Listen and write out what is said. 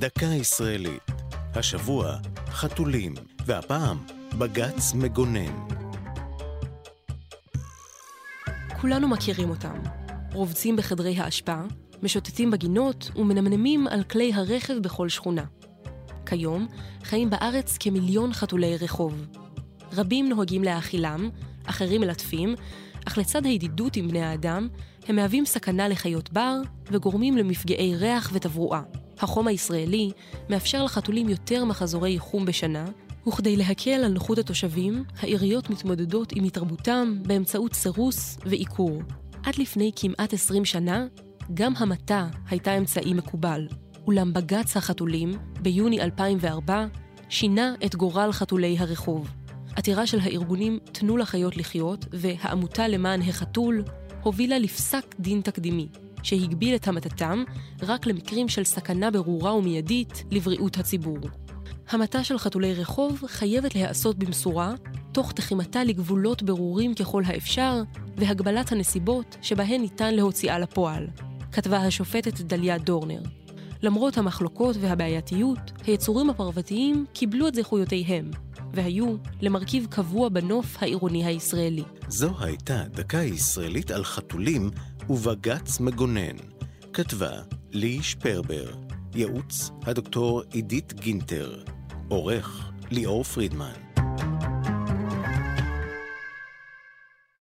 דקה ישראלית. השבוע, חתולים, והפעם, בג"ץ מגונן. כולנו מכירים אותם. רובצים בחדרי האשפה, משוטטים בגינות ומנמנמים על כלי הרכב בכל שכונה. כיום חיים בארץ כמיליון חתולי רחוב. רבים נוהגים להאכילם, אחרים מלטפים, אך לצד הידידות עם בני האדם, הם מהווים סכנה לחיות בר וגורמים למפגעי ריח ותברואה. החום הישראלי מאפשר לחתולים יותר מחזורי חום בשנה, וכדי להקל על נוחות התושבים, העיריות מתמודדות עם התרבותם באמצעות סירוס ועיקור. עד לפני כמעט 20 שנה, גם המתה הייתה אמצעי מקובל. אולם בג"ץ החתולים, ביוני 2004, שינה את גורל חתולי הרחוב. עתירה של הארגונים תנו לחיות לחיות והעמותה למען החתול הובילה לפסק דין תקדימי, שהגביל את המתתם רק למקרים של סכנה ברורה ומיידית לבריאות הציבור. המתה של חתולי רחוב חייבת להיעשות במשורה, תוך תחימתה לגבולות ברורים ככל האפשר, והגבלת הנסיבות שבהן ניתן להוציאה לפועל, כתבה השופטת דליה דורנר. למרות המחלוקות והבעייתיות, היצורים הפרוותיים קיבלו את זכויותיהם, והיו למרכיב קבוע בנוף העירוני הישראלי. זו הייתה דקה ישראלית על חתולים ובג"ץ מגונן. כתבה לי שפרבר, ייעוץ הדוקטור עידית גינטר, עורך ליאור פרידמן.